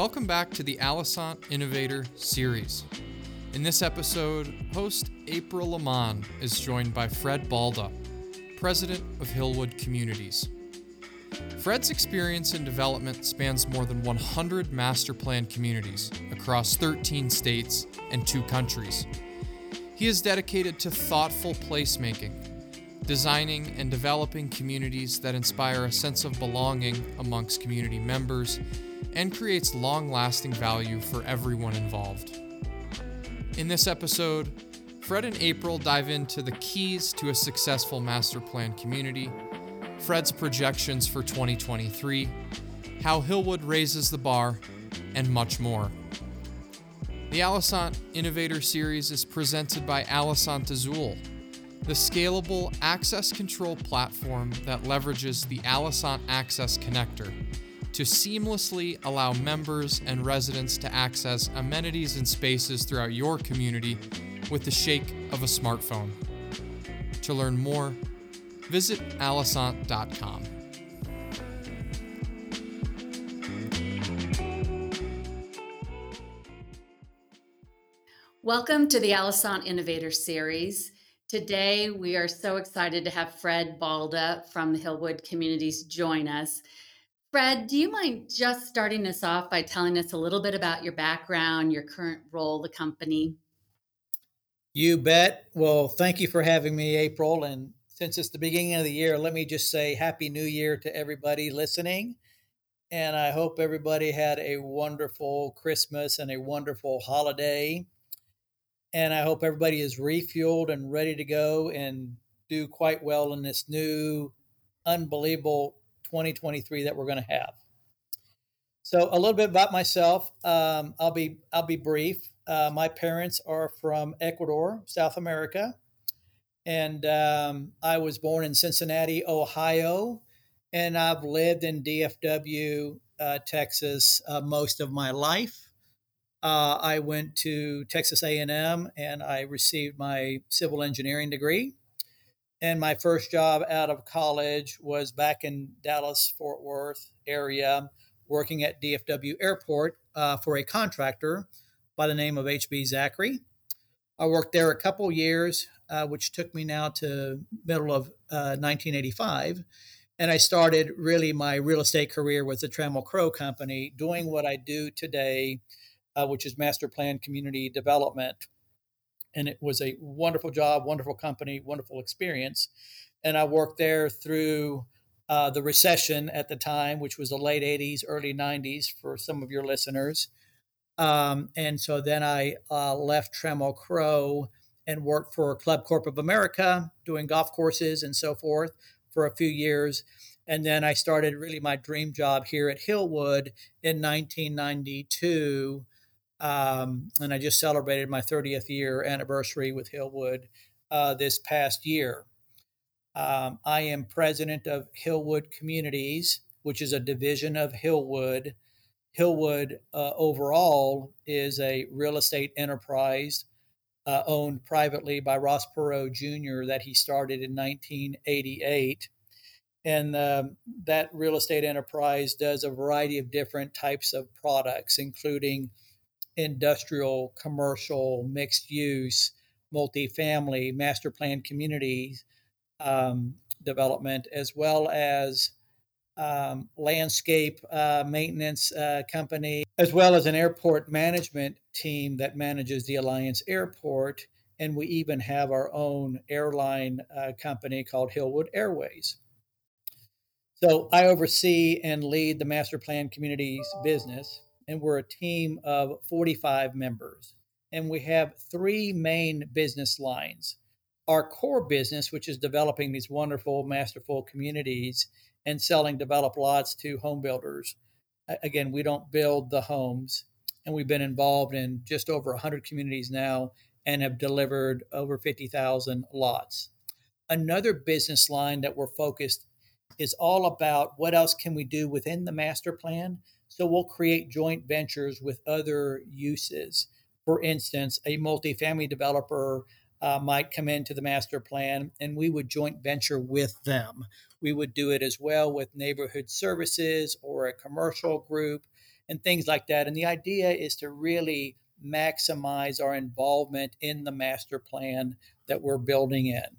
Welcome back to the Alosant Innovator series. In this episode, host April LaMon is joined by Fred Balda, president of Hillwood Communities. Fred's experience in development spans more than 100 master plan communities across 13 states and two countries. He is dedicated to thoughtful placemaking, designing and developing communities that inspire a sense of belonging amongst community members and creates long lasting value for everyone involved. In this episode, Fred and April dive into the keys to a successful master plan community, Fred's projections for 2023, how Hillwood raises the bar, and much more. The Alosant Innovator Series is presented by Alosant Azul, the scalable access control platform that leverages the Alosant Access Connector to seamlessly allow members and residents to access amenities and spaces throughout your community with the shake of a smartphone. To learn more, visit alosant.com. Welcome to the Alosant Innovator Series. Today, we are so excited to have Fred Balda from the Hillwood Communities join us. Fred, do you mind just starting us off by telling us a little bit about your background, your current role, the company? You bet. Well, thank you for having me, April. And since it's the beginning of the year, let me just say Happy New Year to everybody listening. And I hope everybody had a wonderful Christmas and a wonderful holiday. And I hope everybody is refueled and ready to go and do quite well in this new, unbelievable 2023 that we're going to have. So a little bit about myself. Um, I'll be I'll be brief. Uh, my parents are from Ecuador, South America, and um, I was born in Cincinnati, Ohio, and I've lived in DFW, uh, Texas, uh, most of my life. Uh, I went to Texas A&M and I received my civil engineering degree. And my first job out of college was back in Dallas, Fort Worth area, working at DFW Airport uh, for a contractor by the name of HB Zachry. I worked there a couple years, uh, which took me now to middle of uh, 1985. And I started really my real estate career with the Trammell Crow Company, doing what I do today, uh, which is master plan community development and it was a wonderful job, wonderful company, wonderful experience. And I worked there through uh, the recession at the time, which was the late 80s, early 90s for some of your listeners. Um, and so then I uh, left Trammell Crow and worked for Club Corp of America, doing golf courses and so forth for a few years. And then I started really my dream job here at Hillwood in 1992 um, and I just celebrated my 30th year anniversary with Hillwood uh, this past year. Um, I am president of Hillwood Communities, which is a division of Hillwood. Hillwood uh, overall is a real estate enterprise uh, owned privately by Ross Perot Jr. that he started in 1988. And um, that real estate enterprise does a variety of different types of products, including industrial, commercial, mixed use, multifamily, master plan communities um, development, as well as um, landscape uh, maintenance uh, company, as well as an airport management team that manages the Alliance Airport. And we even have our own airline uh, company called Hillwood Airways. So I oversee and lead the master plan communities business and we're a team of 45 members. And we have three main business lines. Our core business, which is developing these wonderful, masterful communities and selling developed lots to home builders. Again, we don't build the homes, and we've been involved in just over 100 communities now and have delivered over 50,000 lots. Another business line that we're focused is all about what else can we do within the master plan so we'll create joint ventures with other uses. For instance, a multifamily developer uh, might come into the master plan and we would joint venture with them. We would do it as well with neighborhood services or a commercial group. and things like that. And the idea is to really maximize our involvement in the master plan that we're building in.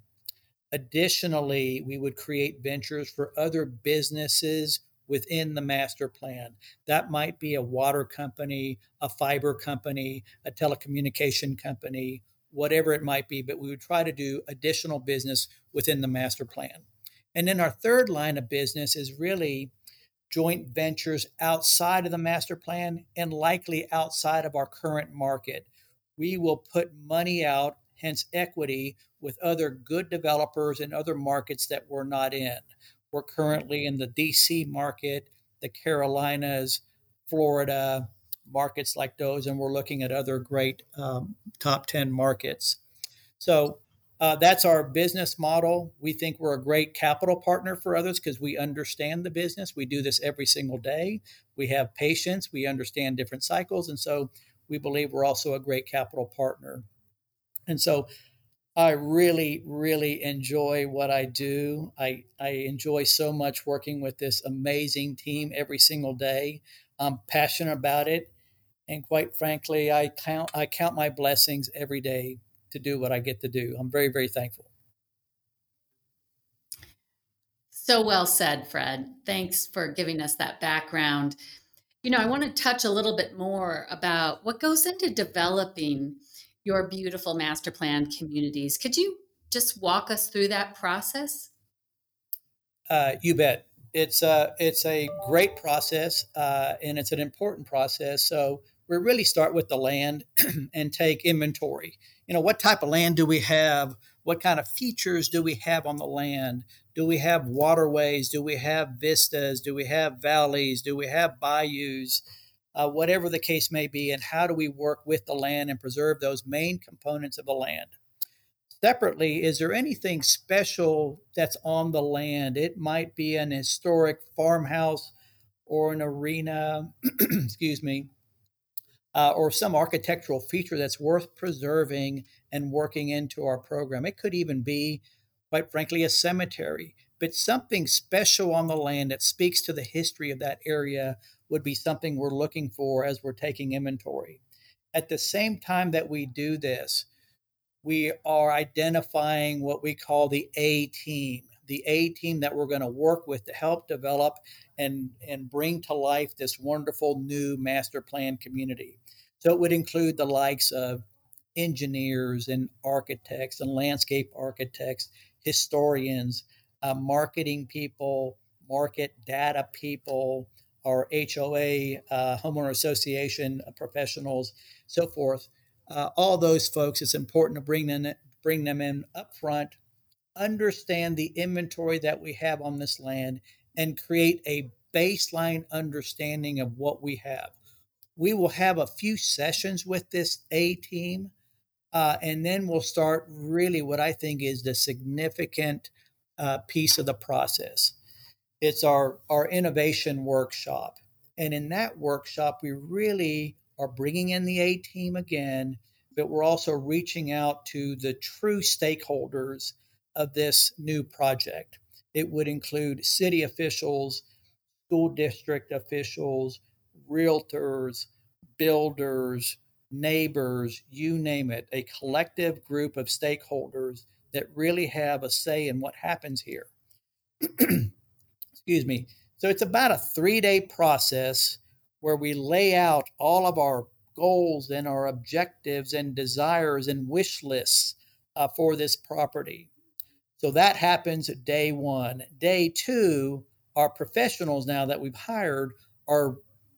Additionally, we would create ventures for other businesses within the master plan. That might be a water company, a fiber company, a telecommunication company, whatever it might be, but we would try to do additional business within the master plan. And then our third line of business is really joint ventures outside of the master plan and likely outside of our current market. We will put money out, hence equity, with other good developers in other markets that we're not in. We're currently in the DC market, the Carolinas, Florida, markets like those, and we're looking at other great um, top 10 markets. So uh, that's our business model. We think we're a great capital partner for others because we understand the business. We do this every single day. We have patience. We understand different cycles. And so we believe we're also a great capital partner. And so I really, really enjoy what I do. I, I enjoy so much working with this amazing team every single day. I'm passionate about it. And quite frankly, I count I count my blessings every day to do what I get to do. I'm very, very thankful. So well said, Fred. Thanks for giving us that background. You know, I want to touch a little bit more about what goes into developing your beautiful master plan communities. Could you just walk us through that process? Uh, you bet. It's a uh, it's a great process, uh, and it's an important process. So we really start with the land and take inventory. You know, what type of land do we have? What kind of features do we have on the land? Do we have waterways? Do we have vistas? Do we have valleys? Do we have bayous? Uh, whatever the case may be, and how do we work with the land and preserve those main components of the land? Separately, is there anything special that's on the land? It might be an historic farmhouse or an arena, excuse me, uh, or some architectural feature that's worth preserving and working into our program. It could even be, quite frankly, a cemetery, but something special on the land that speaks to the history of that area would be something we're looking for as we're taking inventory. At the same time that we do this, we are identifying what we call the A team, the A team that we're going to work with to help develop and, and bring to life this wonderful new master plan community. So it would include the likes of engineers and architects and landscape architects, historians, uh, marketing people, market data people, our HOA, uh, homeowner association professionals, so forth. Uh, all those folks, it's important to bring them bring them in up front, understand the inventory that we have on this land, and create a baseline understanding of what we have we will have a few sessions with this A team, uh, and then we'll start really what I think is the significant uh, piece of the process. It's our, our innovation workshop. And in that workshop, we really are bringing in the A team again, but we're also reaching out to the true stakeholders of this new project. It would include city officials, school district officials, realtors, builders, neighbors, you name it, a collective group of stakeholders that really have a say in what happens here. Excuse me. So it's about a three day process where we lay out all of our goals and our objectives and desires and wish lists uh, for this property. So that happens day one. Day two, our professionals now that we've hired are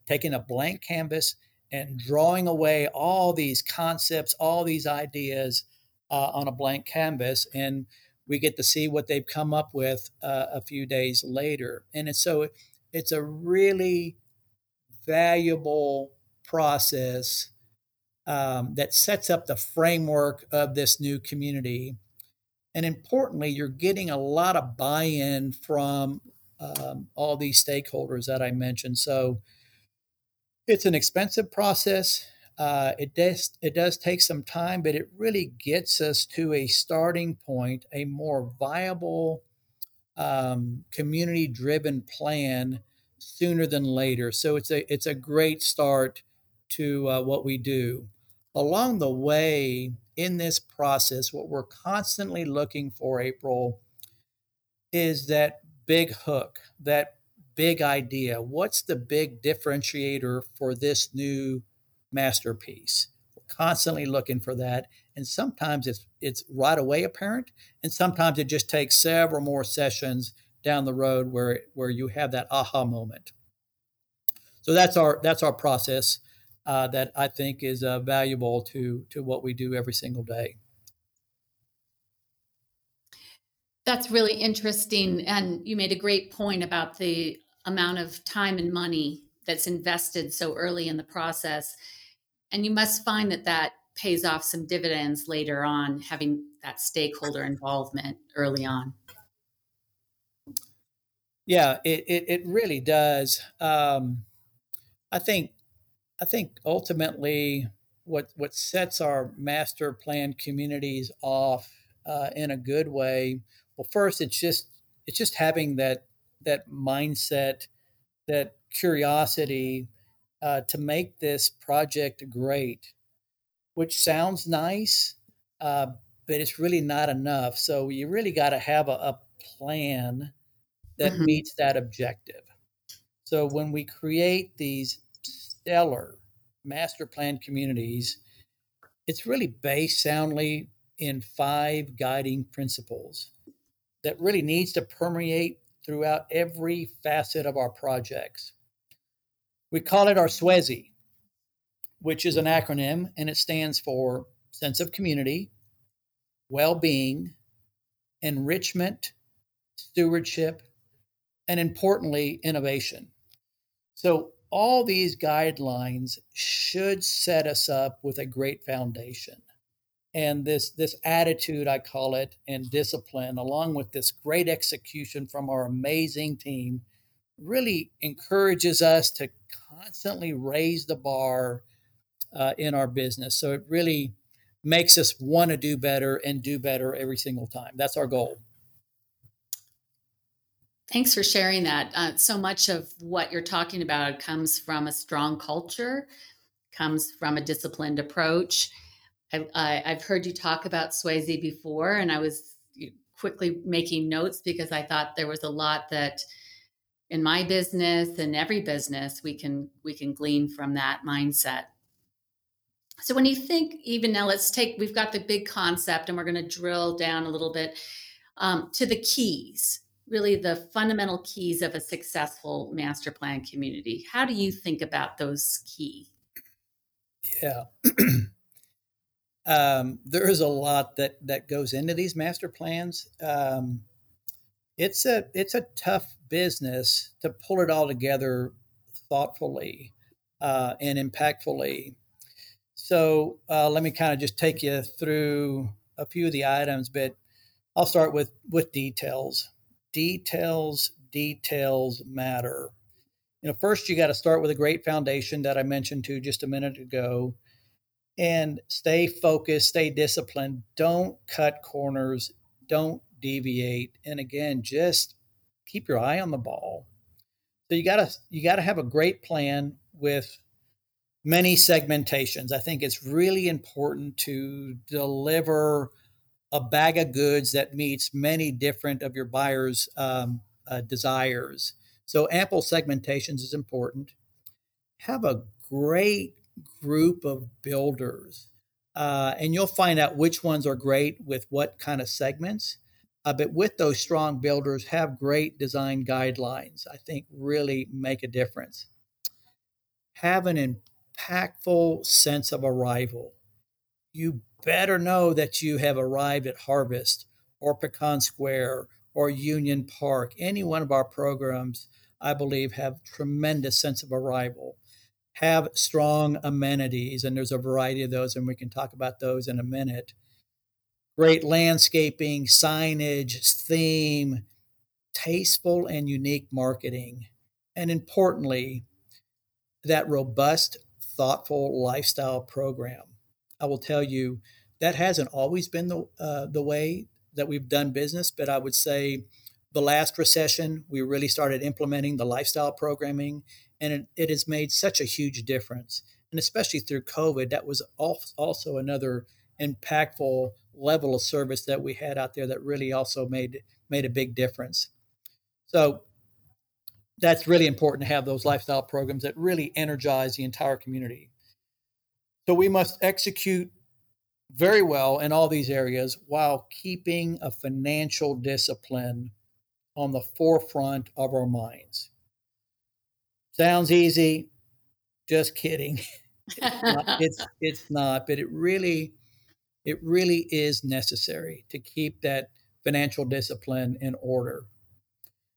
taking a blank canvas and drawing away all these concepts, all these ideas uh, on a blank canvas. And we get to see what they've come up with uh, a few days later. And it's so it's a really valuable process um, that sets up the framework of this new community. And importantly, you're getting a lot of buy in from um, all these stakeholders that I mentioned. So it's an expensive process. Uh, it does it does take some time, but it really gets us to a starting point, a more viable, um, community-driven plan, sooner than later. So it's a it's a great start to uh, what we do. Along the way in this process, what we're constantly looking for, April, is that big hook, that big idea. What's the big differentiator for this new masterpiece? We're constantly looking for that. And sometimes it's it's right away apparent, and sometimes it just takes several more sessions down the road where where you have that aha moment. So that's our that's our process uh, that I think is uh, valuable to to what we do every single day. That's really interesting, and you made a great point about the amount of time and money that's invested so early in the process, and you must find that that pays off some dividends later on, having that stakeholder involvement early on. Yeah, it, it, it really does. Um, I think I think ultimately what what sets our master plan communities off uh, in a good way. Well, first it's just it's just having that that mindset, that curiosity uh, to make this project great, which sounds nice, uh, but it's really not enough. So you really got to have a, a plan that mm-hmm. meets that objective. So when we create these stellar master plan communities, it's really based soundly in five guiding principles that really needs to permeate throughout every facet of our projects. We call it our SWESI, which is an acronym and it stands for sense of community, well being, enrichment, stewardship, and importantly, innovation. So, all these guidelines should set us up with a great foundation. And this, this attitude, I call it, and discipline, along with this great execution from our amazing team, really encourages us to constantly raise the bar uh, in our business. So it really makes us want to do better and do better every single time. That's our goal. Thanks for sharing that. Uh, so much of what you're talking about comes from a strong culture, comes from a disciplined approach. I, have heard you talk about SWESI before, and I was quickly making notes because I thought there was a lot that in my business and every business we can we can glean from that mindset. So when you think, even now, let's take we've got the big concept, and we're going to drill down a little bit um, to the keys really the fundamental keys of a successful master plan community. How do you think about those key? Yeah. um, there is a lot that that goes into these master plans. Um, it's a it's a tough business to pull it all together thoughtfully uh, and impactfully. So uh, let me kind of just take you through a few of the items, but I'll start with with details details, details matter. You know, first you got to start with a great foundation that I mentioned to just a minute ago and stay focused, stay disciplined. Don't cut corners, don't deviate. And again, just keep your eye on the ball. So you got to you got to have a great plan with many segmentations. I think it's really important to deliver a bag of goods that meets many different of your buyers' um, uh, desires. So ample segmentations is important. Have a great group of builders, uh, and you'll find out which ones are great with what kind of segments. Uh, but with those strong builders, have great design guidelines. I think really make a difference. Have an impactful sense of arrival. You better know that you have arrived at Harvest or Pecan Square or Union Park. Any one of our programs, I believe, have tremendous sense of arrival. Have strong amenities, and there's a variety of those, and we can talk about those in a minute. Great landscaping, signage, theme, tasteful and unique marketing, and importantly, that robust, thoughtful lifestyle program. I will tell you that hasn't always been the uh, the way that we've done business, but I would say the last recession, we really started implementing the lifestyle programming, and it, it has made such a huge difference. And especially through COVID, that was also another impactful level of service that we had out there that really also made made a big difference. So that's really important to have those lifestyle programs that really energize the entire community. So we must execute very well in all these areas while keeping a financial discipline on the forefront of our minds. Sounds easy, just kidding. it's, not, it's, it's not, but it really it really is necessary to keep that financial discipline in order.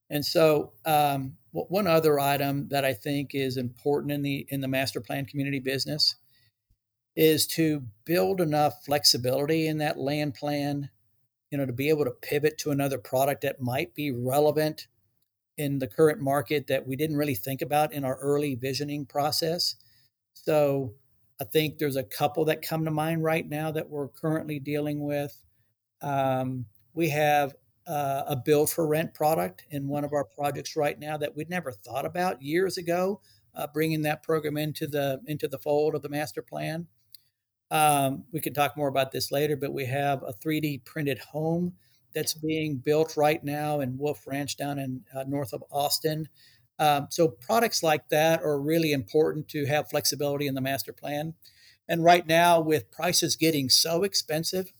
And so, um, one other item that I think is important in the in the master plan community business is to build enough flexibility in that land plan, you know, to be able to pivot to another product that might be relevant in the current market that we didn't really think about in our early visioning process. So I think there's a couple that come to mind right now that we're currently dealing with. Um, we have uh, a build for rent product in one of our projects right now that we'd never thought about years ago, uh, bringing that program into the into the fold of the master plan. Um, we can talk more about this later, but we have a 3D printed home that's being built right now in Wolf Ranch down in uh, north of Austin. Um, so products like that are really important to have flexibility in the master plan. And right now, with prices getting so expensive,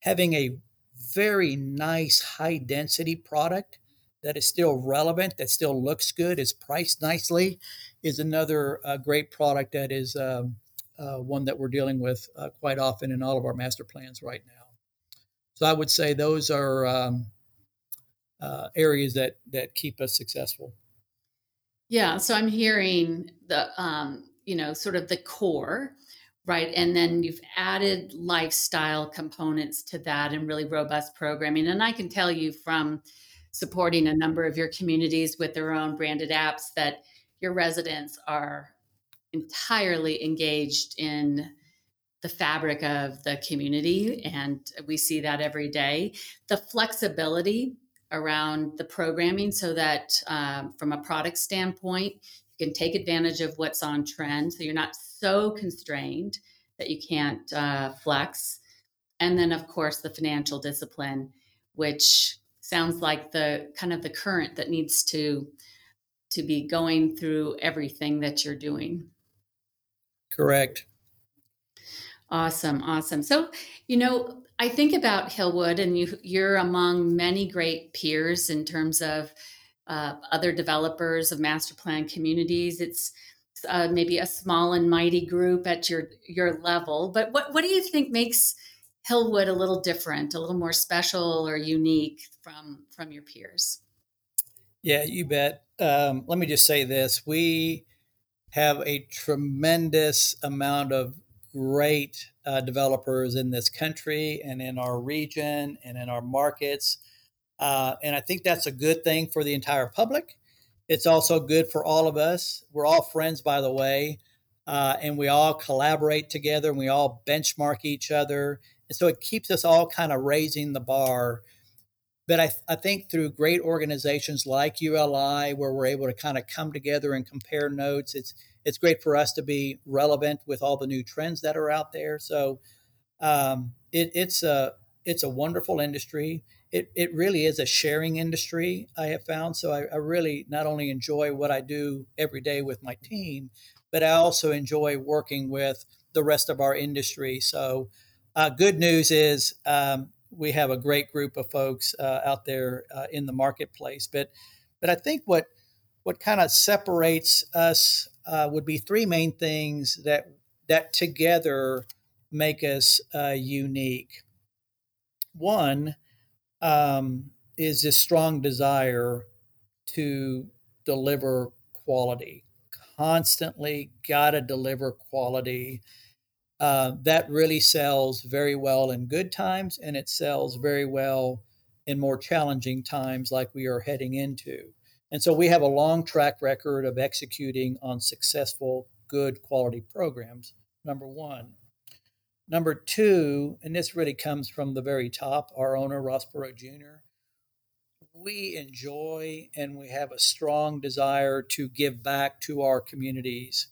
having a very nice high density product that is still relevant, that still looks good, is priced nicely, is another uh, great product that is um, uh, one that we're dealing with uh, quite often in all of our master plans right now. So I would say those are um, uh, areas that that keep us successful. Yeah, so I'm hearing the um, you know sort of the core, right, and then you've added lifestyle components to that and really robust programming. And I can tell you from supporting a number of your communities with their own branded apps that your residents are entirely engaged in the fabric of the community and we see that every day the flexibility around the programming so that um, from a product standpoint you can take advantage of what's on trend so you're not so constrained that you can't uh, flex. And then of course the financial discipline which sounds like the kind of the current that needs to to be going through everything that you're doing. Correct. Awesome awesome. So you know I think about Hillwood, and you, you're among many great peers in terms of uh, other developers of master plan communities. It's uh, maybe a small and mighty group at your your level. But what what do you think makes Hillwood a little different, a little more special or unique from from your peers? Yeah, you bet. Um, let me just say this: we have a tremendous amount of great uh, developers in this country and in our region and in our markets. Uh, and I think that's a good thing for the entire public. It's also good for all of us. We're all friends, by the way, uh, and we all collaborate together and we all benchmark each other. And so it keeps us all kind of raising the bar. But I, I think through great organizations like ULI, where we're able to kind of come together and compare notes, it's it's great for us to be relevant with all the new trends that are out there. So um, it, it's a it's a wonderful industry. It, it really is a sharing industry, I have found. So I, I really not only enjoy what I do every day with my team, but I also enjoy working with the rest of our industry. So, uh, good news is um, we have a great group of folks uh, out there uh, in the marketplace. But, but I think what what kind of separates us uh, would be three main things that that together make us uh, unique. One um, is this strong desire to deliver quality, constantly got to deliver quality. Uh, that really sells very well in good times, and it sells very well in more challenging times like we are heading into. And so we have a long track record of executing on successful, good quality programs, number one. Number two, and this really comes from the very top, our owner, Ross Perot Jr., we enjoy and we have a strong desire to give back to our communities.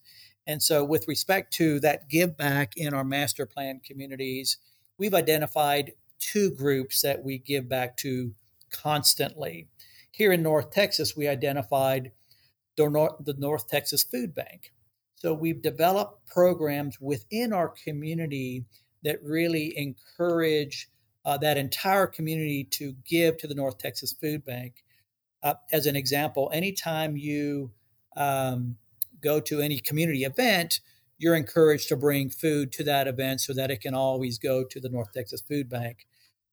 And so, with respect to that give back in our master plan communities, we've identified two groups that we give back to constantly. Here in North Texas, we identified the North, the North Texas Food Bank. So we've developed programs within our community that really encourage uh, that entire community to give to the North Texas Food Bank. Uh, as an example, anytime you um, go to any community event, you're encouraged to bring food to that event so that it can always go to the North Texas Food Bank.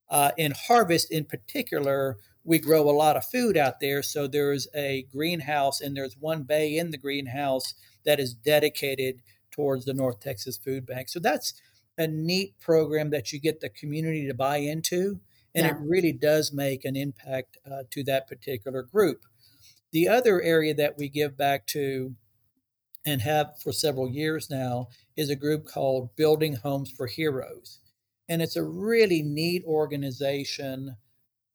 Uh, in harvest, in particular, we grow a lot of food out there. So there's a greenhouse, and there's one bay in the greenhouse that is dedicated towards the North Texas Food Bank. So that's a neat program that you get the community to buy into, and yeah. it really does make an impact uh, to that particular group. The other area that we give back to and have for several years now is a group called Building Homes for Heroes. And it's a really neat organization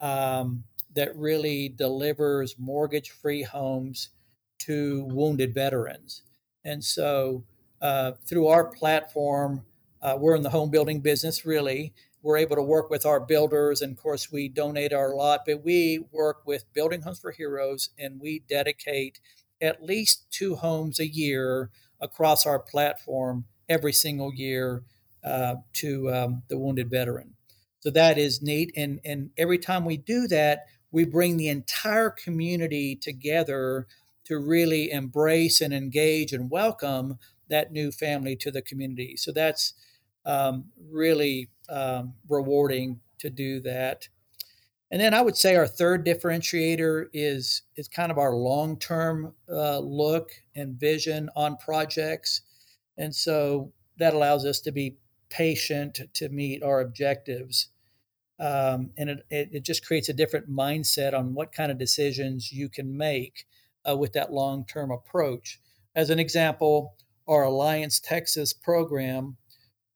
um, that really delivers mortgage free homes to wounded veterans. And so, uh, through our platform, uh, we're in the home building business, really. We're able to work with our builders, and of course, we donate our lot, but we work with Building Homes for Heroes and we dedicate at least two homes a year across our platform every single year uh, to um, the wounded veteran. So that is neat. And, and every time we do that, we bring the entire community together to really embrace and engage and welcome that new family to the community. So that's um, really um, rewarding to do that. And then I would say our third differentiator is is kind of our long term uh, look and vision on projects, and so that allows us to be patient to meet our objectives. Um, and it, it, it, just creates a different mindset on what kind of decisions you can make uh, with that long term approach. As an example, our Alliance Texas program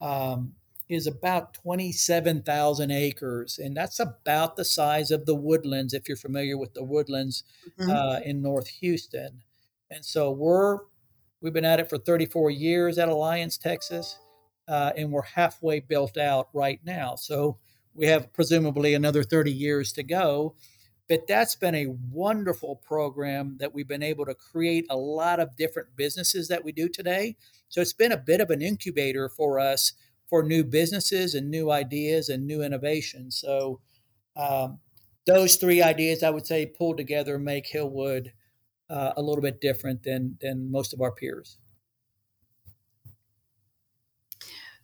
um, is about 27,000 acres, and that's about the size of the woodlands, if you're familiar with the woodlands mm-hmm. uh, in North Houston. And so we're we've been at it for 34 years at Alliance, Texas, uh, and we're halfway built out right now. So we have presumably another 30 years to go. But that's been a wonderful program that we've been able to create a lot of different businesses that we do today. So it's been a bit of an incubator for us for new businesses and new ideas and new innovations. So um, those three ideas, I would say, pulled together make Hillwood uh, a little bit different than than most of our peers.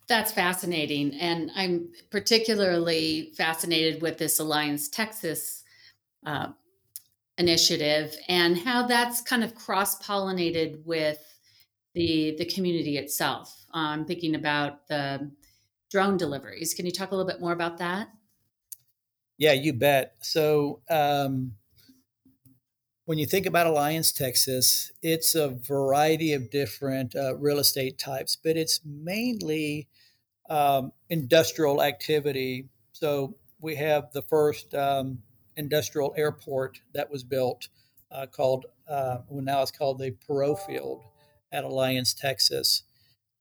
That's fascinating, and I'm particularly fascinated with this Alliance Texas uh, initiative and how that's kind of cross pollinated with the the community itself. I'm um, thinking about the drone deliveries. Can you talk a little bit more about that? Yeah, you bet. So um, when you think about Alliance, Texas, it's a variety of different uh, real estate types, but it's mainly um, industrial activity. So we have the first um, industrial airport that was built uh, called, uh, well, now it's called the Perot Field at Alliance, Texas.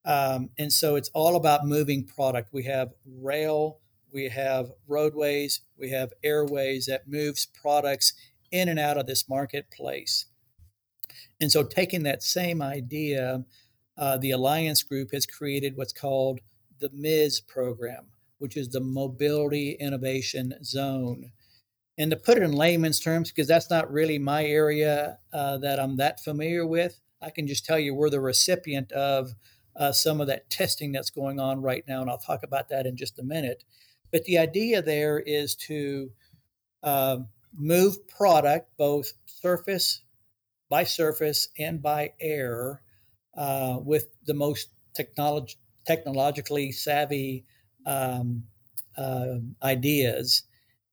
Um, and so it's all about moving product. We have rail, we have roadways, we have airways that moves products in and out of this marketplace. And so, taking that same idea, uh, the Alliance Group has created what's called the MIZ program, which is the Mobility Innovation Zone. And to put it in layman's terms, because that's not really my area uh, that I'm that familiar with, I can just tell you we're the recipient of uh, some of that testing that's going on right now, and I'll talk about that in just a minute. But the idea there is to uh, move product, both surface by surface and by air, uh, with the most technologically savvy um, uh, ideas.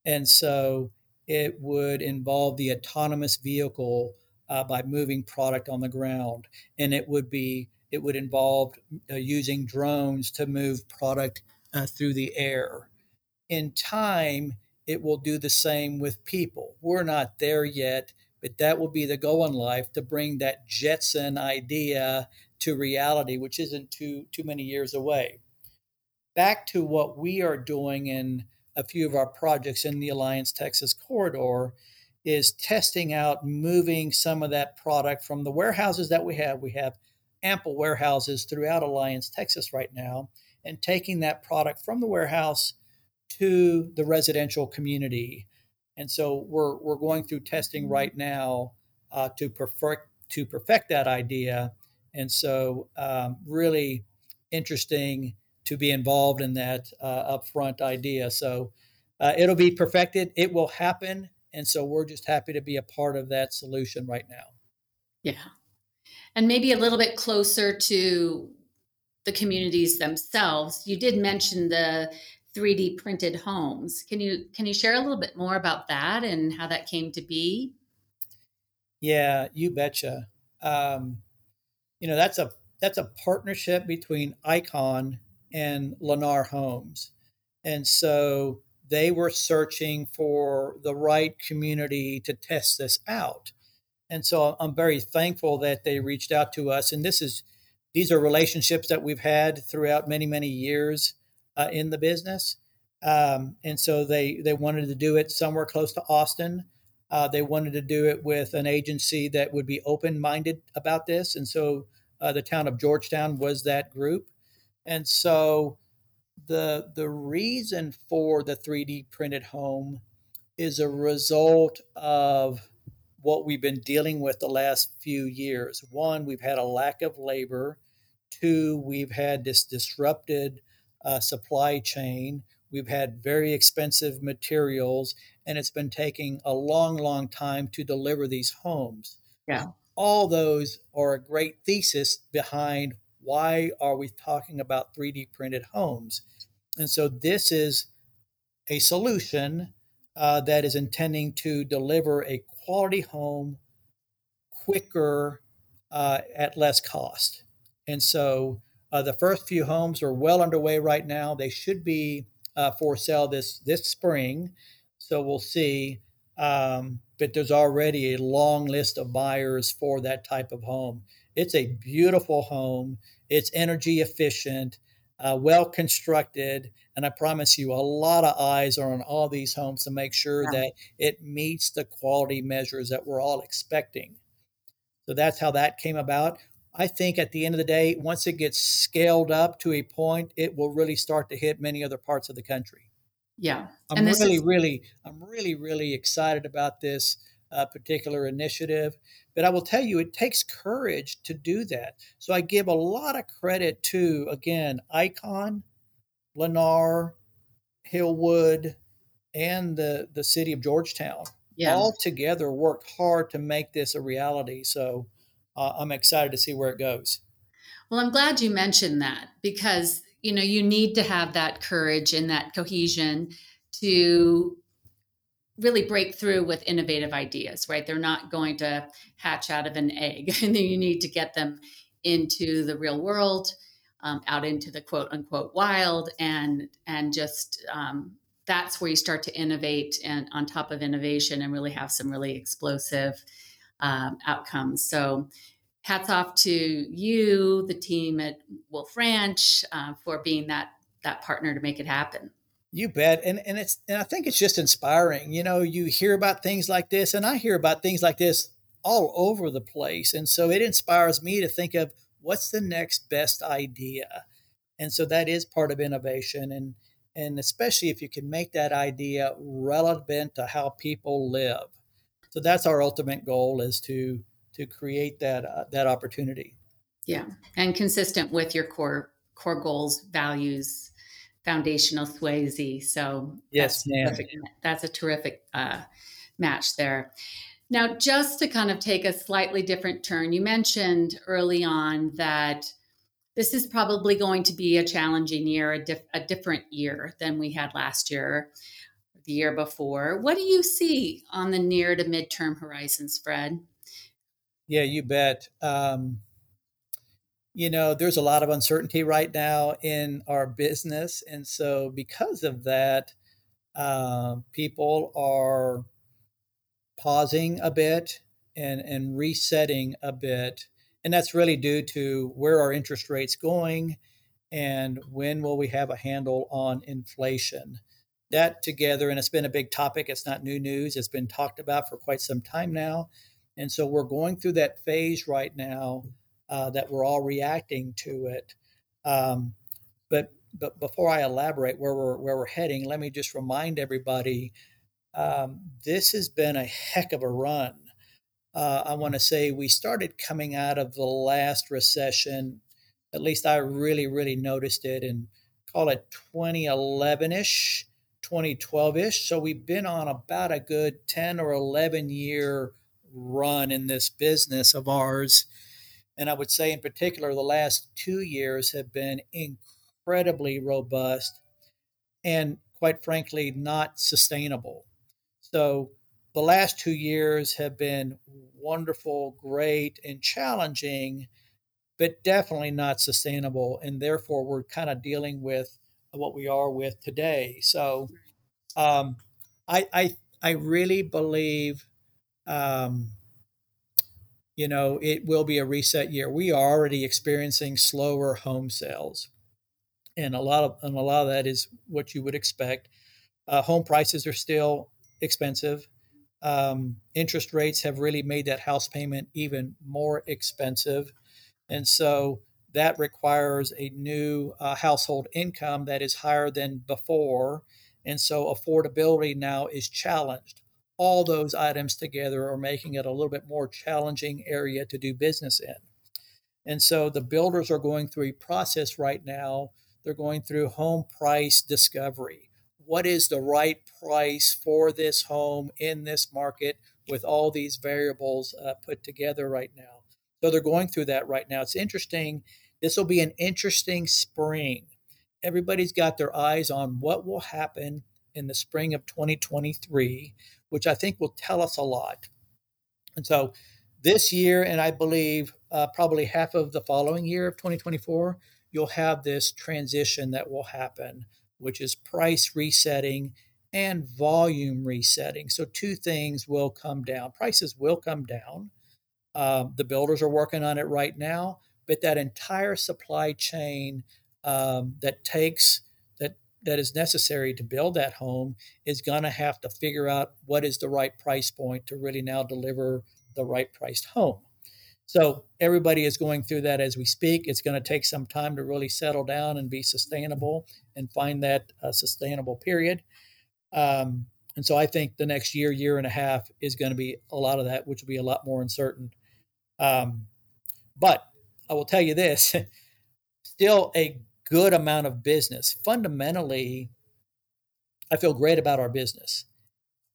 And so it would involve the autonomous vehicle uh, by moving product on the ground, and it would be it would involve uh, using drones to move product uh, through the air. In time, it will do the same with people. We're not there yet, but that will be the goal in life to bring that Jetson idea to reality, which isn't too too many years away. Back to what we are doing in a few of our projects in the Alliance Texas corridor is testing out moving some of that product from the warehouses that we have. We have ample warehouses throughout Alliance, Texas right now, and taking that product from the warehouse to the residential community. And so we're, we're going through testing right now uh, to perfect to perfect that idea. And so um, really interesting to be involved in that uh, upfront idea. So uh, it'll be perfected. It will happen. And so we're just happy to be a part of that solution right now. Yeah. And maybe a little bit closer to the communities themselves. You did mention the 3D printed homes. Can you can you share a little bit more about that and how that came to be? Yeah, you betcha. Um, you know that's a that's a partnership between Icon and Lennar Homes, and so they were searching for the right community to test this out. And so I'm very thankful that they reached out to us. And this is these are relationships that we've had throughout many many years uh, in the business. Um, and so they they wanted to do it somewhere close to Austin. Uh, they wanted to do it with an agency that would be open minded about this. And so uh, the town of Georgetown was that group. And so the the reason for the 3D printed home is a result of what we've been dealing with the last few years. One, we've had a lack of labor. Two, we've had this disrupted uh, supply chain. We've had very expensive materials, and it's been taking a long, long time to deliver these homes. Yeah. All those are a great thesis behind why are we talking about 3D printed homes? And so this is a solution uh, that is intending to deliver a quality home quicker uh, at less cost. And so uh, the first few homes are well underway right now. They should be uh, for sale this this spring. So we'll see. Um, but there's already a long list of buyers for that type of home. It's a beautiful home. It's energy efficient, uh, well constructed, and I promise you, a lot of eyes are on all these homes to make sure that it meets the quality measures that we're all expecting. So that's how that came about. I think at the end of the day, once it gets scaled up to a point, it will really start to hit many other parts of the country. Yeah, I'm really, is- really, I'm really, really excited about this uh, particular initiative. But I will tell you, it takes courage to do that. So I give a lot of credit to again Icon, Lennar, Hillwood, and the the city of Georgetown. Yeah. All together worked hard to make this a reality. So uh, I'm excited to see where it goes. Well, I'm glad you mentioned that because you know you need to have that courage and that cohesion to really break through with innovative ideas, right? They're not going to hatch out of an egg, and you need to get them into the real world, um, out into the quote unquote wild, and and just um, that's where you start to innovate and on top of innovation and really have some really explosive um, outcomes. So, hats off to you, the team at Wolf Ranch, uh, for being that that partner to make it happen. You bet, and and it's and I think it's just inspiring. You know, you hear about things like this, and I hear about things like this all over the place, and so it inspires me to think of what's the next best idea, and so that is part of innovation, and and especially if you can make that idea relevant to how people live so that's our ultimate goal is to to create that uh, that opportunity. Yeah and consistent with your core core goals values foundational SWESI. So yes that's, that's a terrific uh, match there. Now just to kind of take a slightly different turn you mentioned early on that this is probably going to be a challenging year a, a different year than we had last year the year before. What do you see on the near to midterm horizons, Fred? Yeah, you bet. Um, you know, there's a lot of uncertainty right now in our business. And so, because of that, Uh, people are pausing a bit and, and resetting a bit. And that's really due to where are interest rates going and when will we have a handle on inflation. That together, and it's been a big topic, it's not new news, it's been talked about for quite some time now. And so we're going through that phase right now uh, that we're all reacting to it. Um, but but before I elaborate where we're where we're heading, let me just remind everybody um, this has been a heck of a run. Uh, I want to say we started coming out of the last recession. At least I really, really noticed it and call it 2011 ish, 2012 ish. So we've been on about a good 10 or 11 year run in this business of ours. And I would say, in particular, the last two years have been incredibly robust and, quite frankly, not sustainable. So the last two years have been wonderful, great, and challenging, but definitely not sustainable. And therefore, we're kind of dealing with what we are with today. So um, I, I, I really believe, um, you know, it will be a reset year. We are already experiencing slower home sales. And a lot of and a lot of that is what you would expect. Uh, home prices are still expensive. Um, interest rates have really made that house payment even more expensive. And so that requires a new uh, household income that is higher than before. And so affordability now is challenged. All those items together are making it a little bit more challenging area to do business in. And so the builders are going through a process right now. They're going through home price discovery what is the right price for this home in this market with all these variables uh, put together right now. So they're going through that right now. It's interesting. This will be an interesting spring. Everybody's got their eyes on what will happen in the spring of 2023, which I think will tell us a lot. And so this year, and I believe uh, probably half of the following year of 2024, you'll have this transition that will happen which is price resetting and volume resetting. So, two things will come down. Prices will come down. Um, the builders are working on it right now, but that entire supply chain um, that takes that that is necessary to build that home is going to have to figure out what is the right price point to really now deliver the right priced home. So everybody is going through that as we speak. It's going to take some time to really settle down and be sustainable and find that uh, sustainable period. Um, and so I think the next year, year and a half is going to be a lot of that, which will be a lot more uncertain. Um, but I will tell you this still a good amount of business. Fundamentally, I feel great about our business.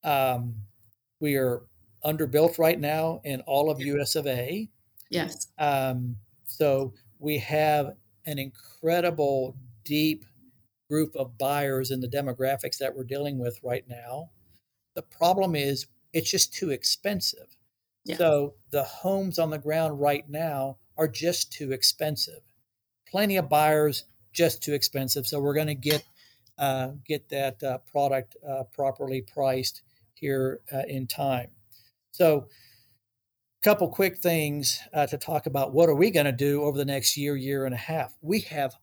Um, we are underbuilt right now in all of US of A. Yes. Um, so we have an incredible, deep group of buyers in the demographics that we're dealing with right now. The problem is it's just too expensive. Yeah. So the homes on the ground right now are just too expensive. Plenty of buyers, just too expensive. So we're going to get uh, get that uh, product uh, properly priced here uh, in time. So a couple quick things uh, to talk about what are we going to do over the next year year and a half we have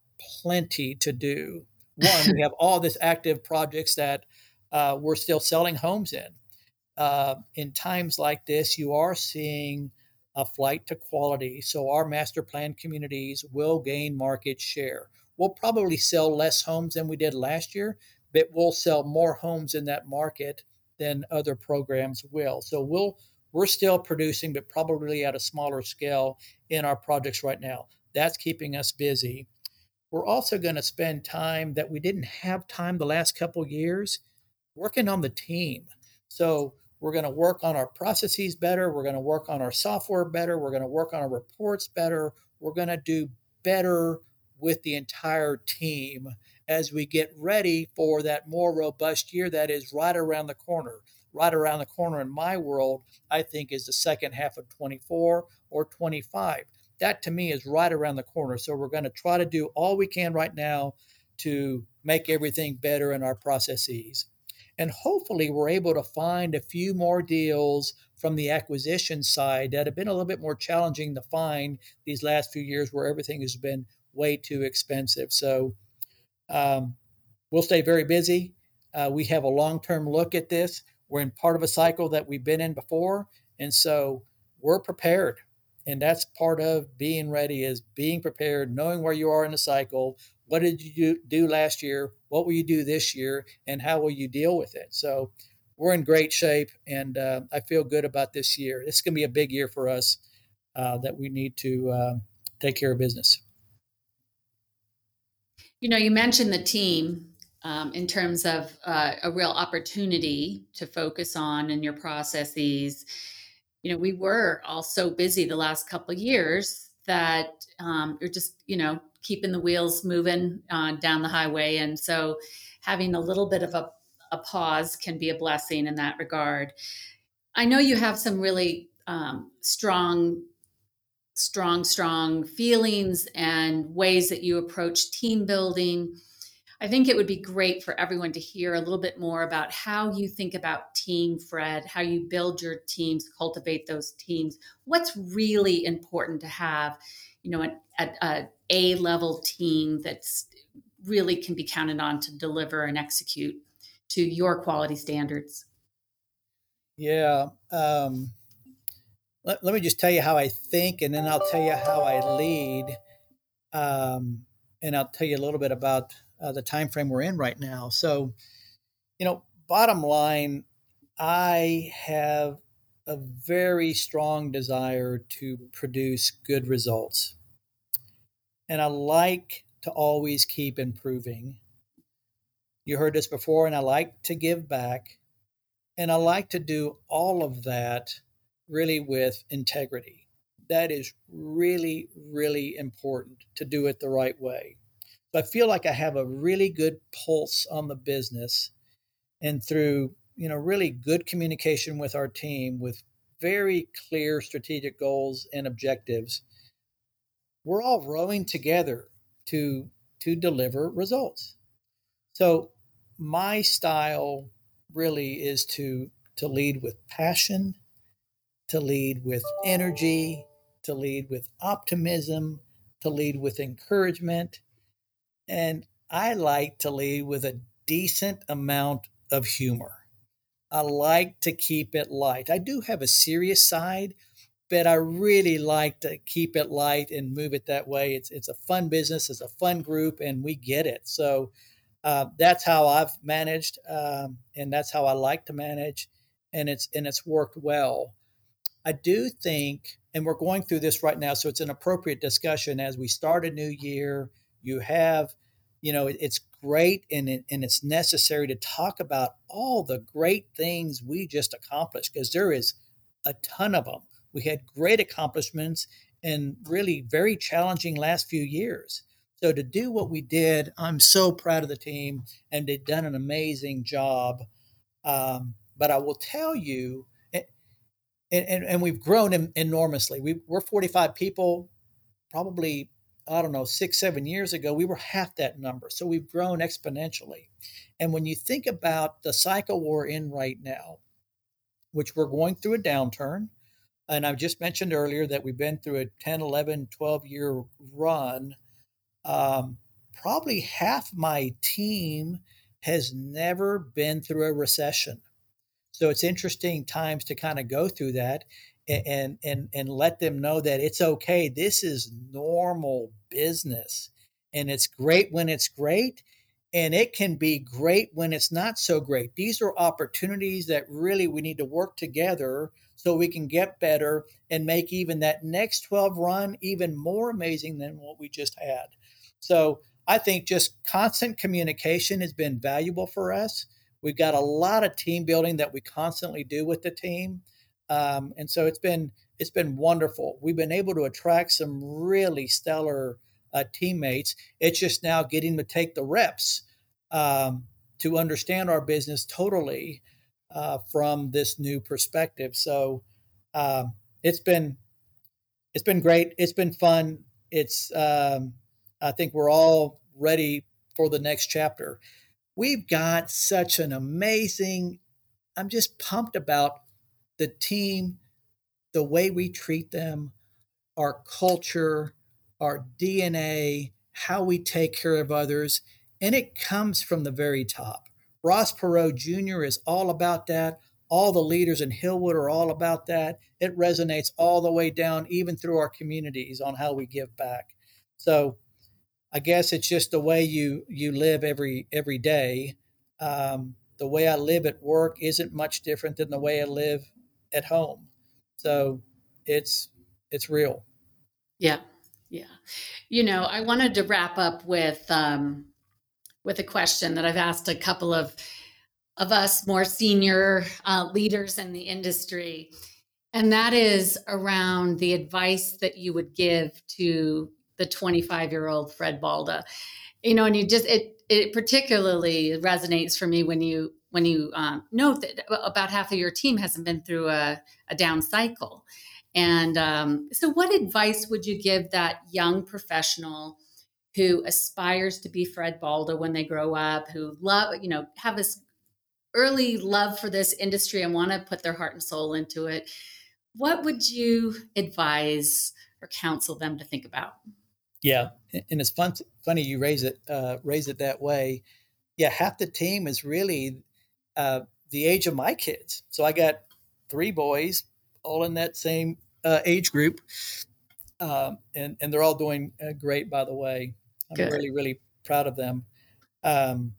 plenty to do one we have all this active projects that uh, we're still selling homes in uh, in times like this you are seeing a flight to quality so our master plan communities will gain market share we'll probably sell less homes than we did last year but we'll sell more homes in that market than other programs will so we'll we're still producing, but probably at a smaller scale in our projects right now. That's keeping us busy. We're also going to spend time that we didn't have time the last couple years working on the team. So we're going to work on our processes better. We're going to work on our software better. We're going to work on our reports better. We're going to do better with the entire team as we get ready for that more robust year that is right around the corner right around the corner in my world, I think is the second half of 24 or 25. That to me is right around the corner. So we're going to try to do all we can right now to make everything better in our processes. And hopefully, we're able to find a few more deals from the acquisition side that have been a little bit more challenging to find these last few years where everything has been way too expensive. So um, we'll stay very busy. Uh, we have a long term look at this. We're in part of a cycle that we've been in before. And so we're prepared and that's part of being ready is being prepared knowing where you are in the cycle what did you do last year what will you do this year and how will you deal with it? So we're in great shape and uh, i feel good about this year. It's going to be a big year for us uh, that we need to uh, take care of business. You know you mentioned the team um, in terms of uh, a real opportunity to focus on in your processes. You know, we were all so busy the last couple of years that um, you're just, you know, keeping the wheels moving uh, down the highway. And so having a little bit of a, a pause can be a blessing in that regard. I know you have some really um, strong, strong, strong feelings and ways that you approach team building I think it would be great for everyone to hear a little bit more about how you think about team, Fred, how you build your teams, cultivate those teams. What's really important to have, you know, a, a, a level team that's really can be counted on to deliver and execute to your quality standards. Yeah. Um, let, let me just tell you how I think, and then I'll tell you how I lead. Um, and I'll tell you a little bit about uh, the time frame we're in right now. So, you know, bottom line, I have a very strong desire to produce good results. And I like to always keep improving. You heard this before, and I like to give back. And I like to do all of that really with integrity. That is really, really important to do it the right way. I feel like I have a really good pulse on the business and through, you know, really good communication with our team with very clear strategic goals and objectives. We're all rowing together to to deliver results. So my style really is to to lead with passion, to lead with energy, to lead with optimism, to lead with encouragement, and I like to lead with a decent amount of humor. I like to keep it light. I do have a serious side, but I really like to keep it light and move it that way. It's it's a fun business, it's a fun group, and we get it. So uh, that's how I've managed, um, and that's how I like to manage, and it's and it's worked well. I do think, and we're going through this right now, so it's an appropriate discussion as we start a new year you have you know it's great and, it, and it's necessary to talk about all the great things we just accomplished because there is a ton of them we had great accomplishments in really very challenging last few years. So to do what we did i'm so proud of the team and they've done an amazing job. Um, but i will tell you and, and, and we've grown enormously. We, we're 45 people probably I don't know, six, seven years ago, we were half that number. So we've grown exponentially. And when you think about the cycle we're in right now, which we're going through a downturn, and I've just mentioned earlier that we've been through a 10, 11, 12 year run. Um, probably half my team has never been through a recession. So it's interesting times to kind of go through that and and and let them know that it's okay. This is normal business, and it's great when it's great, and it can be great when it's not so great. These are opportunities that really we need to work together so we can get better and make even that next 12 run even more amazing than what we just had. So I think just constant communication has been valuable for us. We've got a lot of team building that we constantly do with the team. Um, and so it's been it's been wonderful. We've been able to attract some really stellar uh, teammates. It's just now getting to take the reps um, to understand our business totally uh, from this new perspective. So um, it's been it's been great. It's been fun. It's um, I think we're all ready for the next chapter. we've got such an amazing, I'm just pumped about the team, the way we treat them, our culture, our DNA, how we take care of others. And it comes from the very top. Ross Perot Jr. is all about that. All the leaders in Hillwood are all about that. It resonates all the way down, even through our communities, on how we give back. So I guess it's just the way you you live every every day. Um, the way I live at work isn't much different than the way I live at home. So it's it's real. Yeah, yeah. You know, I wanted to wrap up with um, with a question that I've asked a couple of of us more senior uh, leaders in the industry, and that is around the advice that you would give to the 25 year old Fred Balda. You know, and you just it it particularly resonates for me when you when you um, note that about half of your team hasn't been through a, a down cycle. And um, so, what advice would you give that young professional who aspires to be Fred Balda when they grow up, who love, you know, have this early love for this industry and want to put their heart and soul into it? What would you advise or counsel them to think about? Yeah, and it's fun. Funny you raise it uh, raise it that way. Yeah, half the team is really uh, the age of my kids. So I got three boys, all in that same uh, age group, um, and and they're all doing uh, great. By the way, I'm Good. really really proud of them. Um,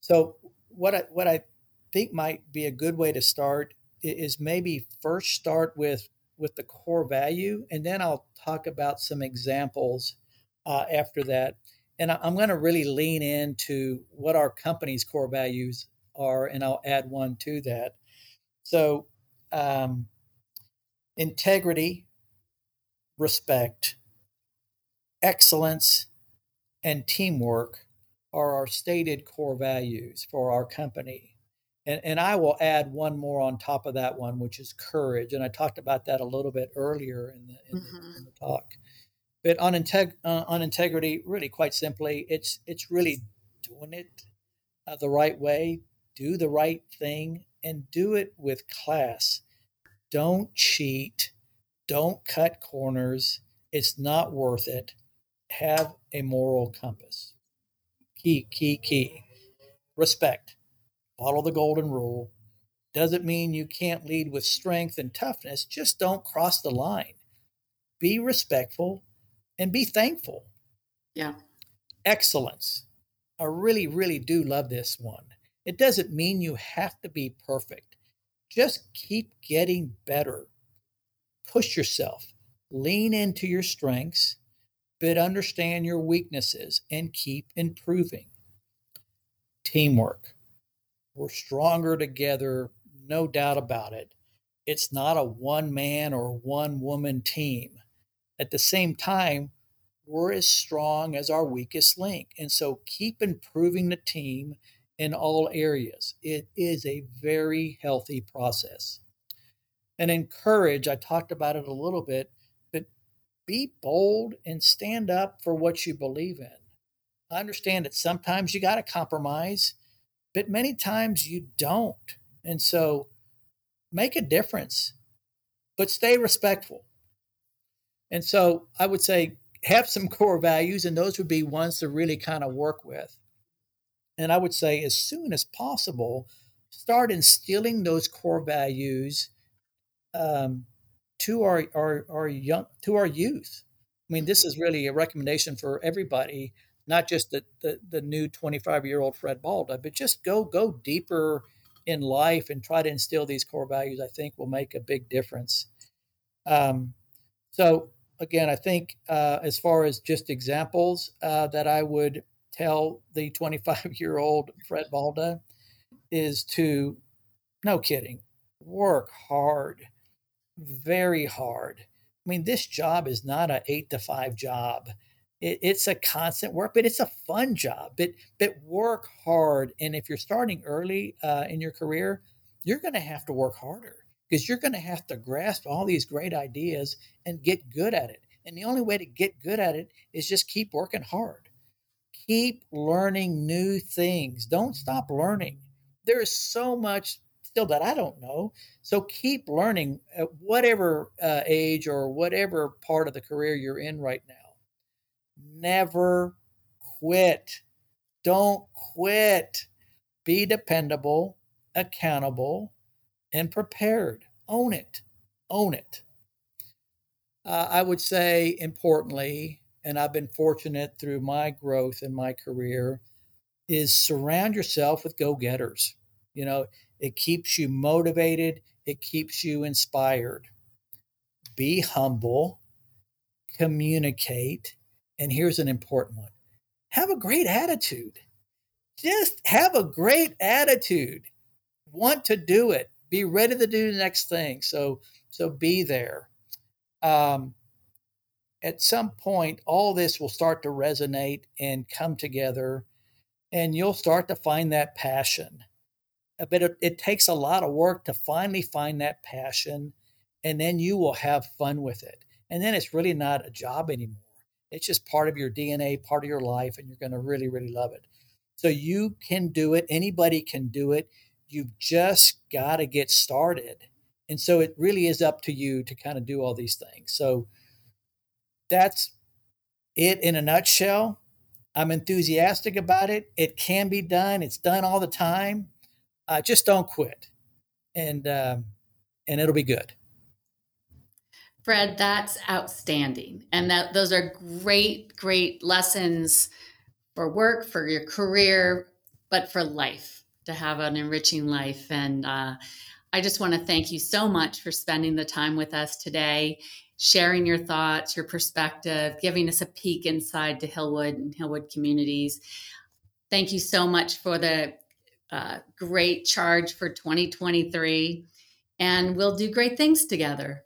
so what I what I think might be a good way to start is maybe first start with with the core value, and then I'll talk about some examples uh, after that. And I'm going to really lean into what our company's core values are, and I'll add one to that. So, um, integrity, respect, excellence, and teamwork are our stated core values for our company. And, and I will add one more on top of that one, which is courage. And I talked about that a little bit earlier in the, in, mm-hmm. the, in the talk. But on, integ- uh, on integrity, really quite simply, it's it's really doing it uh, the right way, do the right thing, and do it with class. Don't cheat. Don't cut corners. It's not worth it. Have a moral compass. Key, key, key. Respect. Follow the golden rule. Doesn't mean you can't lead with strength and toughness. Just don't cross the line. Be respectful and be thankful. Yeah. Excellence. I really, really do love this one. It doesn't mean you have to be perfect. Just keep getting better. Push yourself, lean into your strengths, but understand your weaknesses and keep improving. Teamwork. We're stronger together, no doubt about it. It's not a one man or one woman team. At the same time, we're as strong as our weakest link. And so keep improving the team in all areas. It is a very healthy process. And encourage, I talked about it a little bit, but be bold and stand up for what you believe in. I understand that sometimes you got to compromise, but many times you don't. And so make a difference, but stay respectful. And so I would say have some core values, and those would be ones to really kind of work with. And I would say, as soon as possible, start instilling those core values um, to our, our our young to our youth. I mean, this is really a recommendation for everybody, not just the the, the new 25 year old Fred Balda, but just go go deeper in life and try to instill these core values. I think will make a big difference. Um, so again, I think uh, as far as just examples uh, that I would tell the 25 year old Fred Balda is to, no kidding, work hard, very hard. I mean, this job is not an eight to five job. It, it's a constant work, but it's a fun job. But but work hard, and if you're starting early uh, in your career, you're going to have to work harder because you're going to have to grasp all these great ideas and get good at it. And the only way to get good at it is just keep working hard. Keep learning new things. Don't stop learning. There is so much still that I don't know. So keep learning at whatever uh, age or whatever part of the career you're in right now. Never quit. Don't quit. Be dependable, accountable, and prepared. Own it. Own it. Uh, I would say, importantly, and I've been fortunate through my growth in my career, is surround yourself with go getters. You know, it keeps you motivated, it keeps you inspired. Be humble, communicate, and here's an important one have a great attitude. Just have a great attitude. Want to do it. Be ready to do the next thing. So, so be there. Um, at some point, all this will start to resonate and come together, and you'll start to find that passion. Uh, but it, it takes a lot of work to finally find that passion, and then you will have fun with it. And then it's really not a job anymore. It's just part of your DNA, part of your life, and you're going to really, really love it. So you can do it. Anybody can do it. You've just got to get started. And so it really is up to you to kind of do all these things. So that's it in a nutshell. I'm enthusiastic about it. It can be done. It's done all the time. Uh, just don't quit, and um, and it'll be good. Fred, that's outstanding, and that those are great, great lessons for work, for your career, but for life to have an enriching life. And uh, I just want to thank you so much for spending the time with us today sharing your thoughts, your perspective, giving us a peek inside to Hillwood and Hillwood communities. Thank you so much for the uh, great charge for 2023. And we'll do great things together.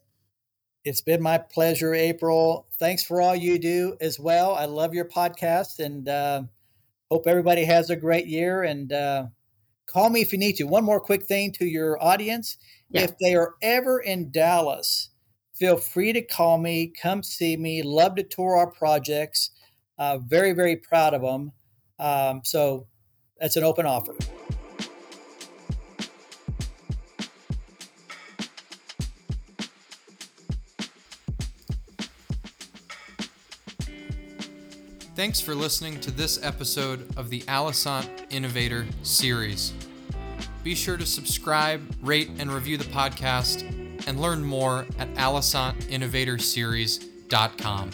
It's been my pleasure, April. Thanks for all you do as well. I love your podcast and uh, hope everybody has a great year. And uh, call me if you need to. One more quick thing to your audience. Yeah. If they are ever in Dallas, feel free to call me, come see me. Love to tour our projects. Uh, very, very proud of them. Um, so that's an open offer. Thanks for listening to this episode of the Alosant Innovator Series. Be sure to subscribe, rate, and review the podcast and learn more at alosantinnovatorseries.com.